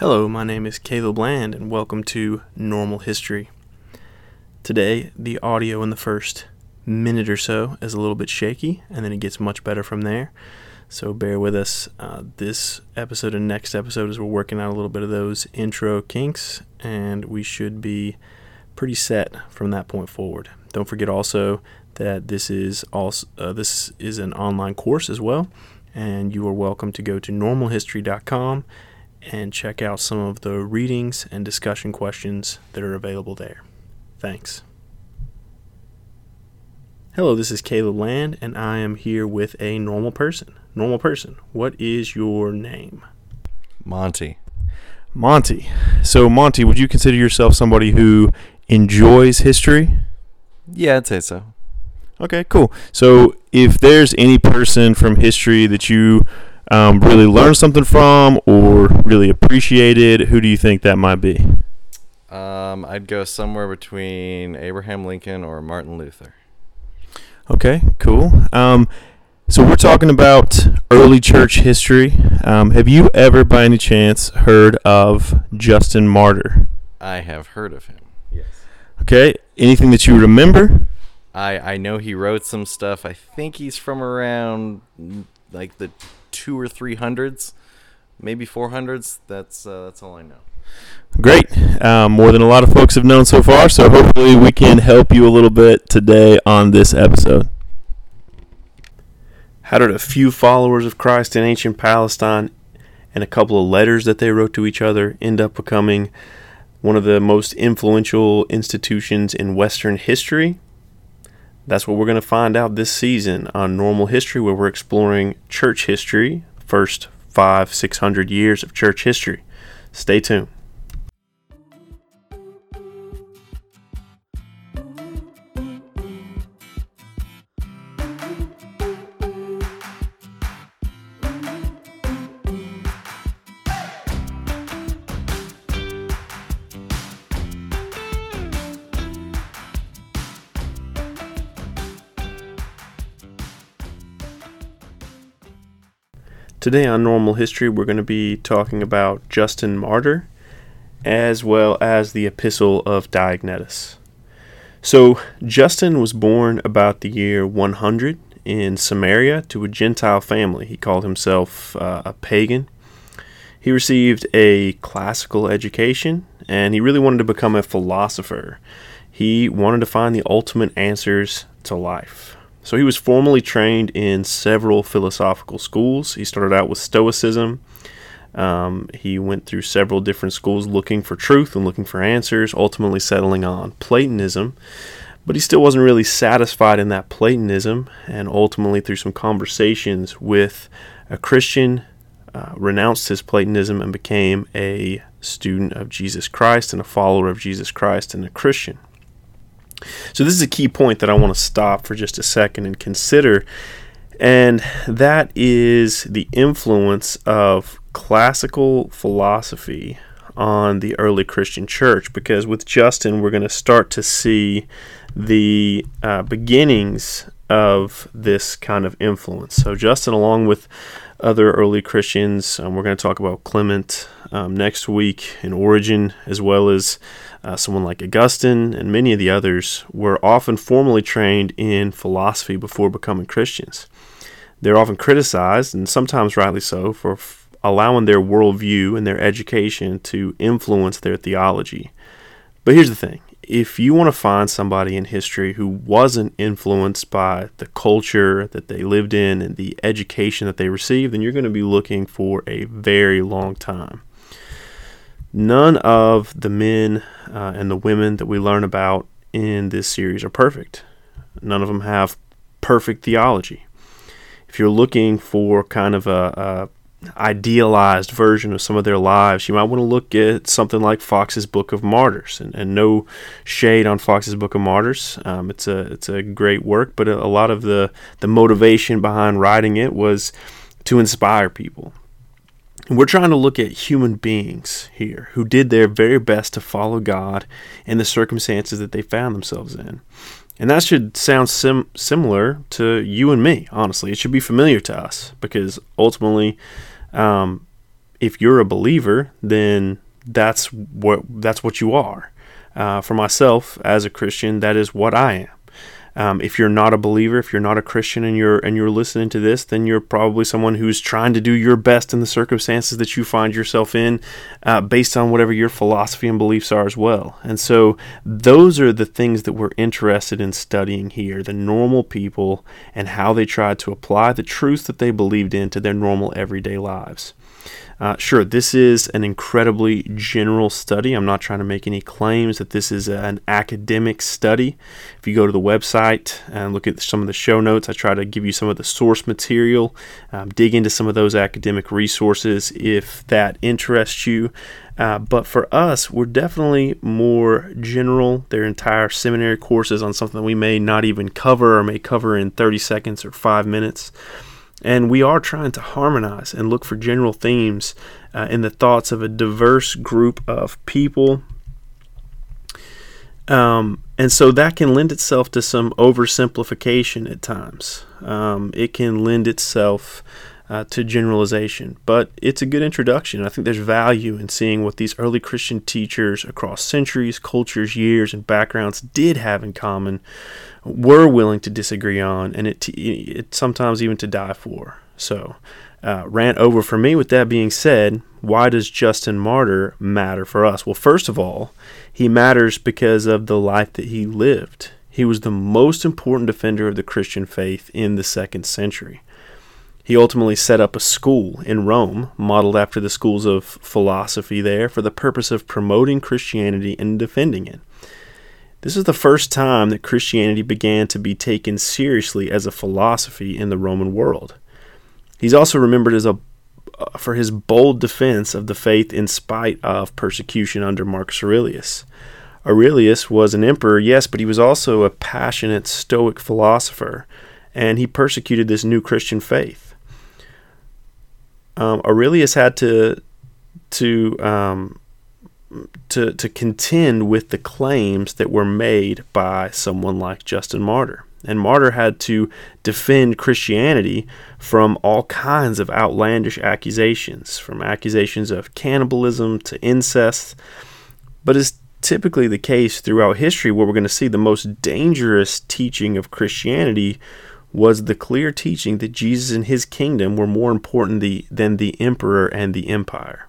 Hello, my name is Caleb Bland, and welcome to Normal History. Today, the audio in the first minute or so is a little bit shaky, and then it gets much better from there. So bear with us. Uh, this episode and next episode as we're working out a little bit of those intro kinks, and we should be pretty set from that point forward. Don't forget also that this is also uh, this is an online course as well, and you are welcome to go to normalhistory.com and check out some of the readings and discussion questions that are available there. Thanks. Hello, this is Caleb Land, and I am here with a normal person. Normal person, what is your name? Monty. Monty. So, Monty, would you consider yourself somebody who enjoys history? Yeah, I'd say so. Okay, cool. So, if there's any person from history that you um, really learned something from or really appreciated, who do you think that might be? Um, I'd go somewhere between Abraham Lincoln or Martin Luther. Okay, cool. Um, so we're talking about early church history. Um, have you ever, by any chance, heard of Justin Martyr? I have heard of him. Yes. Okay, anything that you remember? I I know he wrote some stuff. I think he's from around mm, like the two or three hundreds, maybe four hundreds. That's uh, that's all I know. Great. Um, more than a lot of folks have known so far, so hopefully we can help you a little bit today on this episode. How did a few followers of Christ in ancient Palestine and a couple of letters that they wrote to each other end up becoming one of the most influential institutions in Western history? That's what we're going to find out this season on Normal History, where we're exploring church history, first five, six hundred years of church history. Stay tuned. Today on Normal History, we're going to be talking about Justin Martyr as well as the Epistle of Diognetus. So, Justin was born about the year 100 in Samaria to a Gentile family. He called himself uh, a pagan. He received a classical education and he really wanted to become a philosopher. He wanted to find the ultimate answers to life. So he was formally trained in several philosophical schools. He started out with Stoicism. Um, he went through several different schools looking for truth and looking for answers, ultimately settling on Platonism. But he still wasn't really satisfied in that Platonism, and ultimately, through some conversations with a Christian, uh, renounced his Platonism and became a student of Jesus Christ and a follower of Jesus Christ and a Christian. So, this is a key point that I want to stop for just a second and consider, and that is the influence of classical philosophy on the early Christian church. Because with Justin, we're going to start to see the uh, beginnings of this kind of influence. So, Justin, along with other early Christians, um, we're going to talk about Clement um, next week in Origen, as well as uh, someone like Augustine and many of the others were often formally trained in philosophy before becoming Christians. They're often criticized, and sometimes rightly so, for f- allowing their worldview and their education to influence their theology. But here's the thing if you want to find somebody in history who wasn't influenced by the culture that they lived in and the education that they received, then you're going to be looking for a very long time. None of the men uh, and the women that we learn about in this series are perfect. None of them have perfect theology. If you're looking for kind of a, a idealized version of some of their lives, you might want to look at something like Fox's Book of Martyrs. And, and no shade on Fox's Book of Martyrs. Um, it's a it's a great work, but a, a lot of the the motivation behind writing it was to inspire people, we're trying to look at human beings here who did their very best to follow God in the circumstances that they found themselves in. And that should sound sim- similar to you and me, honestly. It should be familiar to us because ultimately, um, if you're a believer, then that's what that's what you are. Uh, for myself, as a Christian, that is what I am. Um, if you're not a believer, if you're not a Christian, and you're and you're listening to this, then you're probably someone who's trying to do your best in the circumstances that you find yourself in, uh, based on whatever your philosophy and beliefs are as well. And so, those are the things that we're interested in studying here: the normal people and how they tried to apply the truths that they believed in to their normal everyday lives. Uh, sure, this is an incredibly general study. I'm not trying to make any claims that this is an academic study. If you go to the website and look at some of the show notes, I try to give you some of the source material, um, dig into some of those academic resources if that interests you. Uh, but for us, we're definitely more general. Their entire seminary courses on something we may not even cover or may cover in 30 seconds or five minutes. And we are trying to harmonize and look for general themes uh, in the thoughts of a diverse group of people. Um, and so that can lend itself to some oversimplification at times. Um, it can lend itself uh, to generalization, but it's a good introduction. I think there's value in seeing what these early Christian teachers across centuries, cultures, years, and backgrounds did have in common were willing to disagree on, and it, it sometimes even to die for. So, uh, rant over for me. With that being said, why does Justin Martyr matter for us? Well, first of all, he matters because of the life that he lived. He was the most important defender of the Christian faith in the second century. He ultimately set up a school in Rome, modeled after the schools of philosophy there, for the purpose of promoting Christianity and defending it. This is the first time that Christianity began to be taken seriously as a philosophy in the Roman world. He's also remembered as a uh, for his bold defense of the faith in spite of persecution under Marcus Aurelius. Aurelius was an emperor, yes, but he was also a passionate Stoic philosopher, and he persecuted this new Christian faith. Um, Aurelius had to to um, to, to contend with the claims that were made by someone like Justin Martyr. And Martyr had to defend Christianity from all kinds of outlandish accusations, from accusations of cannibalism to incest. But as typically the case throughout history, where we're going to see the most dangerous teaching of Christianity was the clear teaching that Jesus and his kingdom were more important the, than the emperor and the empire.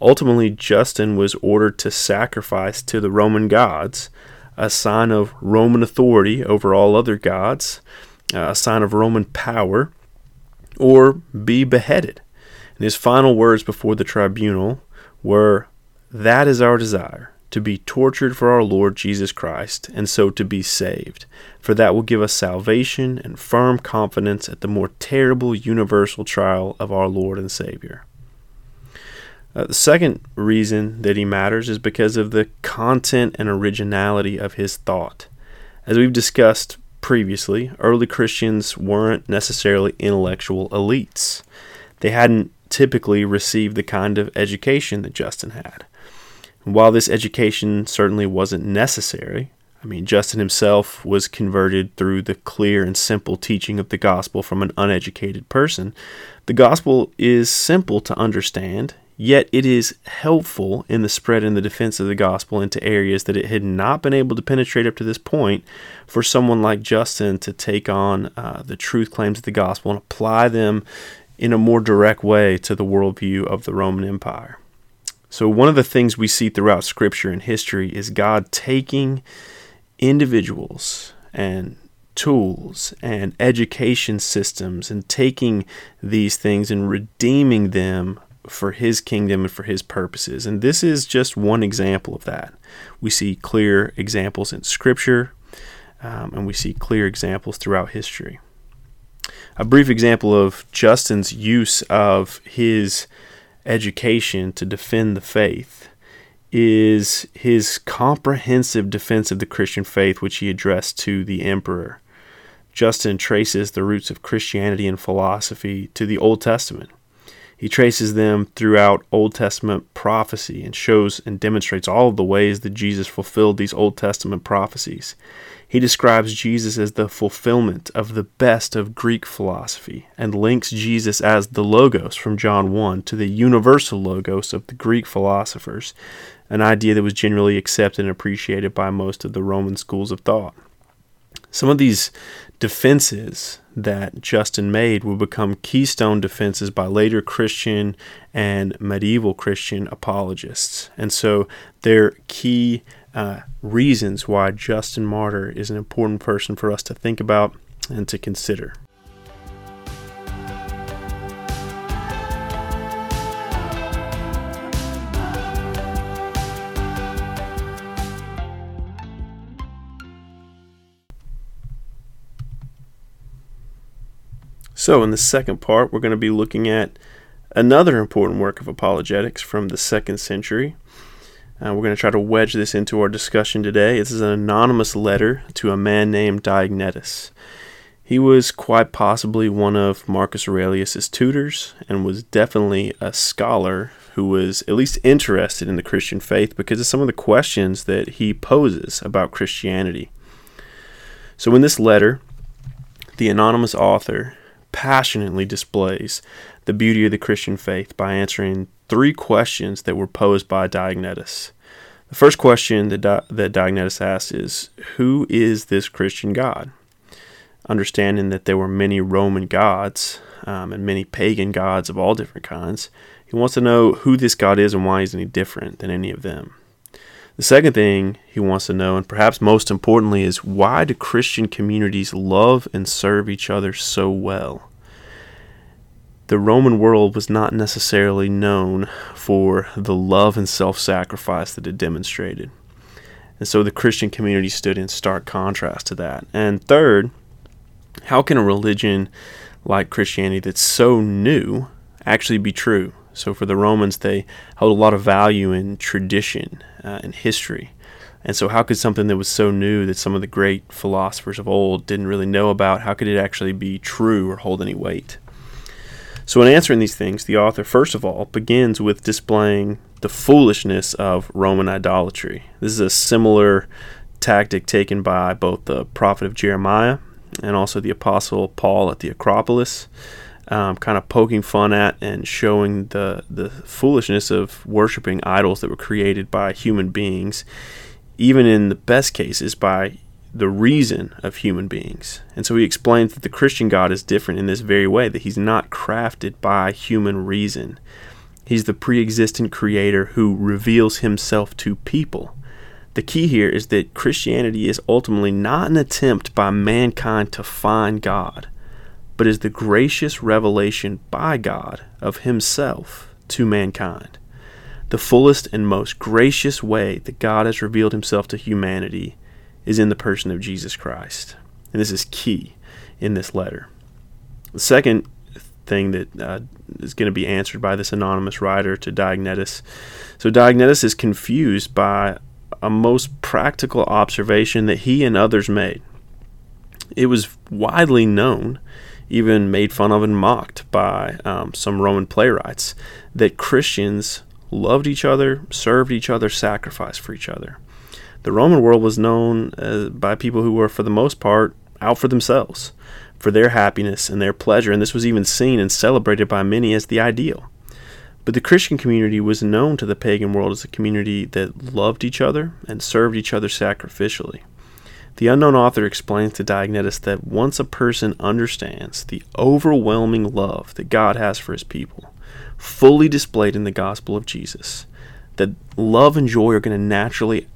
Ultimately, Justin was ordered to sacrifice to the Roman gods, a sign of Roman authority over all other gods, a sign of Roman power, or be beheaded. And his final words before the tribunal were, That is our desire, to be tortured for our Lord Jesus Christ, and so to be saved. For that will give us salvation and firm confidence at the more terrible universal trial of our Lord and Savior. Uh, the second reason that he matters is because of the content and originality of his thought. As we've discussed previously, early Christians weren't necessarily intellectual elites. They hadn't typically received the kind of education that Justin had. While this education certainly wasn't necessary, I mean, Justin himself was converted through the clear and simple teaching of the gospel from an uneducated person. The gospel is simple to understand Yet it is helpful in the spread and the defense of the gospel into areas that it had not been able to penetrate up to this point for someone like Justin to take on uh, the truth claims of the gospel and apply them in a more direct way to the worldview of the Roman Empire. So, one of the things we see throughout Scripture and history is God taking individuals and tools and education systems and taking these things and redeeming them for his kingdom and for his purposes. And this is just one example of that. We see clear examples in Scripture, um, and we see clear examples throughout history. A brief example of Justin's use of his education to defend the faith is his comprehensive defense of the Christian faith, which he addressed to the emperor. Justin traces the roots of Christianity and philosophy to the Old Testament He traces them throughout Old Testament prophecy and shows and demonstrates all of the ways that Jesus fulfilled these Old Testament prophecies. He describes Jesus as the fulfillment of the best of Greek philosophy and links Jesus as the Logos from John 1 to the universal Logos of the Greek philosophers, an idea that was generally accepted and appreciated by most of the Roman schools of thought. Some of these defenses that Justin made would become keystone defenses by later Christian and medieval Christian apologists. And so they're key uh, reasons why Justin Martyr is an important person for us to think about and to consider. So, in the second part, we're going to be looking at another important work of apologetics from the second century. Uh, we're going to try to wedge this into our discussion today. This is an anonymous letter to a man named Diognetus. He was quite possibly one of Marcus Aurelius's tutors and was definitely a scholar who was at least interested in the Christian faith because of some of the questions that he poses about Christianity. So, in this letter, the anonymous author passionately displays the beauty of the Christian faith by answering three questions that were posed by Diognetus. The first question that, Di- that Diognetus asked is Who is this Christian God? Understanding that there were many Roman gods um, and many pagan gods of all different kinds, he wants to know who this God is and why he's any different than any of them. The second thing he wants to know, and perhaps most importantly, is why do Christian communities love and serve each other so well? The Roman world was not necessarily known for the love and self sacrifice that it demonstrated. And so the Christian community stood in stark contrast to that. And third, how can a religion like Christianity that's so new actually be true? So for the Romans, they held a lot of value in tradition uh, and history. And so, how could something that was so new that some of the great philosophers of old didn't really know about, how could it actually be true or hold any weight? So, in answering these things, the author, first of all, begins with displaying the foolishness of Roman idolatry. This is a similar tactic taken by both the prophet of Jeremiah and also the apostle Paul at the Acropolis um, kind of poking fun at and showing the the foolishness of worshiping idols that were created by human beings, even in the best cases by the reason of human beings. And so he explains that the Christian God is different in this very way, that he's not crafted by human reason. He's the pre existent creator who reveals himself to people. The key here is that Christianity is ultimately not an attempt by mankind to find God but is the gracious revelation by God of Himself to mankind. The fullest and most gracious way that God has revealed Himself to humanity is in the person of Jesus Christ. And this is key in this letter. The second thing that uh, is going to be answered by this anonymous writer to Diognetus. So Diognetus is confused by a most practical observation that he and others made. It was widely known even made fun of and mocked by um, some Roman playwrights that Christians loved each other, served each other, sacrificed for each other. The Roman world was known uh, by people who were, for the most part, out for themselves, for their happiness and their pleasure, and this was even seen and celebrated by many as the ideal. But the Christian community was known to the pagan world as a community that loved each other and served each other sacrificially. The unknown author explains to Diognetus that once a person understands the overwhelming love that God has for his people, fully displayed in the gospel of Jesus, that love and joy are going to naturally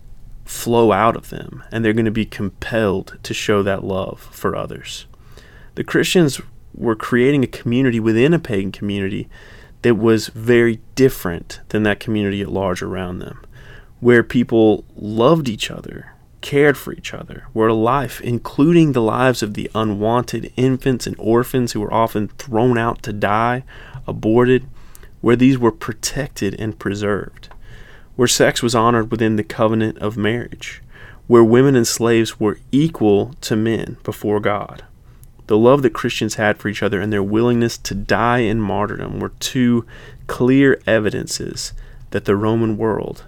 flow out of them, and they're going to be compelled to show that love for others. The Christians were creating a community within a pagan community that was very different than that community at large around them, where people loved each other cared for each other, where life, including the lives of the unwanted infants and orphans who were often thrown out to die, aborted, where these were protected and preserved, where sex was honored within the covenant of marriage, where women and slaves were equal to men before God, the love that Christians had for each other, and their willingness to die in martyrdom were two clear evidences that the Roman world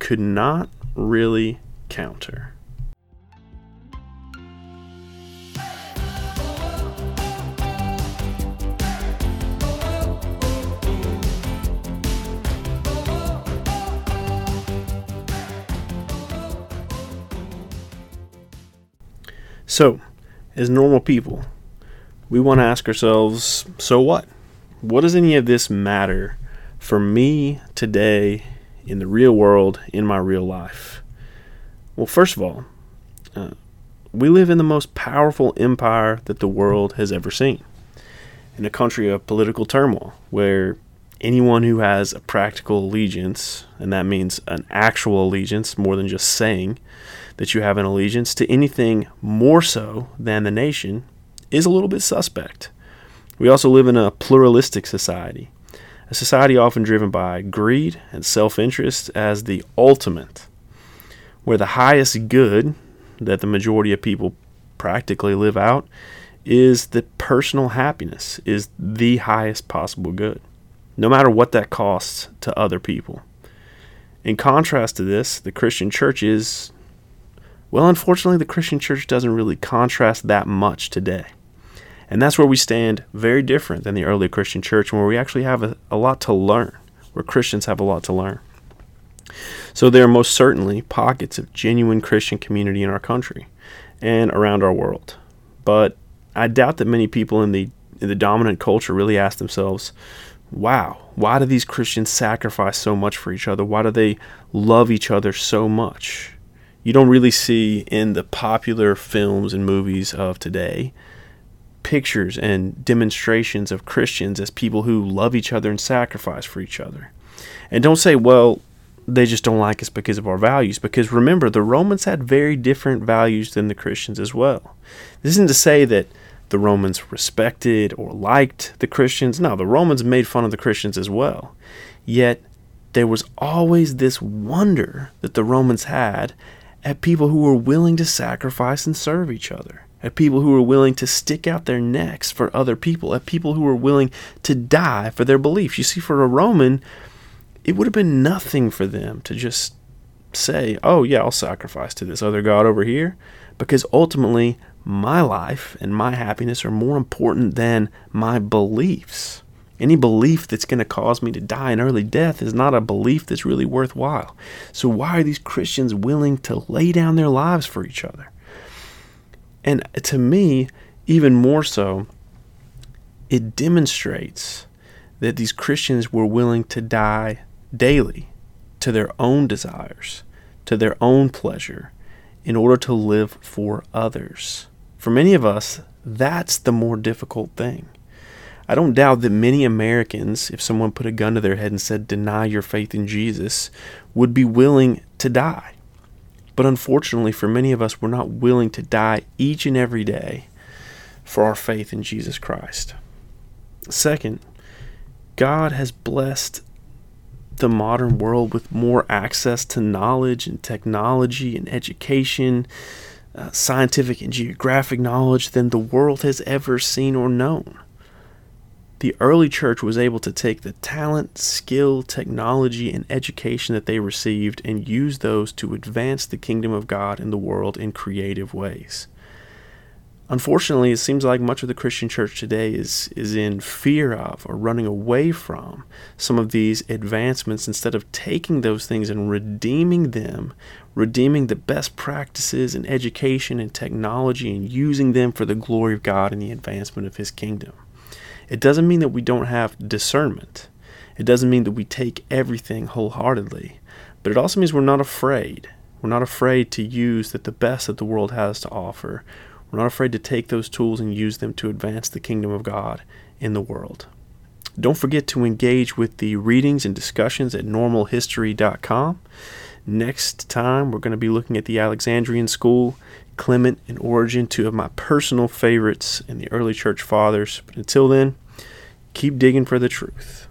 could not really counter. So, as normal people, we want to ask ourselves so what? What does any of this matter for me today in the real world, in my real life? Well, first of all, uh, we live in the most powerful empire that the world has ever seen. In a country of political turmoil, where anyone who has a practical allegiance, and that means an actual allegiance more than just saying that you have an allegiance to anything more so than the nation, is a little bit suspect. We also live in a pluralistic society, a society often driven by greed and self interest as the ultimate, where the highest good that the majority of people practically live out is that personal happiness is the highest possible good, no matter what that costs to other people. In contrast to this, the Christian church is, well, unfortunately, the Christian church doesn't really contrast that much today. And that's where we stand very different than the early Christian church, where we actually have a, a lot to learn, where Christians have a lot to learn. So there are most certainly pockets of genuine Christian community in our country and around our world. But I doubt that many people in the in the dominant culture really ask themselves, wow, why do these Christians sacrifice so much for each other? Why do they love each other so much? You don't really see in the popular films and movies of today pictures and demonstrations of Christians as people who love each other and sacrifice for each other. And don't say, well, they just don't like us because of our values. Because remember, the Romans had very different values than the Christians as well. This isn't to say that the Romans respected or liked the Christians. No, the Romans made fun of the Christians as well. Yet, there was always this wonder that the Romans had at people who were willing to sacrifice and serve each other at people who were willing to stick out their necks for other people, at people who were willing to die for their beliefs. You see, for a Roman, it would have been nothing for them to just say, oh, yeah, I'll sacrifice to this other God over here, because ultimately, my life and my happiness are more important than my beliefs. Any belief that's going to cause me to die an early death is not a belief that's really worthwhile. So, why are these Christians willing to lay down their lives for each other? And to me, even more so, it demonstrates that these Christians were willing to die daily to their own desires, to their own pleasure, in order to live for others. For many of us, that's the more difficult thing. I don't doubt that many Americans, if someone put a gun to their head and said, deny your faith in Jesus, would be willing to die. But unfortunately, for many of us, we're not willing to die each and every day for our faith in Jesus Christ. Second, God has blessed the modern world with more access to knowledge and technology and education, uh, scientific and geographic knowledge than the world has ever seen or known the early church was able to take the talent, skill, technology, and education that they received and use those to advance the kingdom of God in the world in creative ways. Unfortunately, it seems like much of the Christian church today is, is in fear of or running away from some of these advancements instead of taking those things and redeeming them, redeeming the best practices in education and technology, and using them for the glory of God and the advancement of His kingdom. It doesn't mean that we don't have discernment. It doesn't mean that we take everything wholeheartedly. But it also means we're not afraid. We're not afraid to use that the best that the world has to offer. We're not afraid to take those tools and use them to advance the kingdom of God in the world. Don't forget to engage with the readings and discussions at normalhistory.com. Next time, we're going to be looking at the Alexandrian School, Clement, and Origen, two of my personal favorites in the early church fathers. But until then, keep digging for the truth.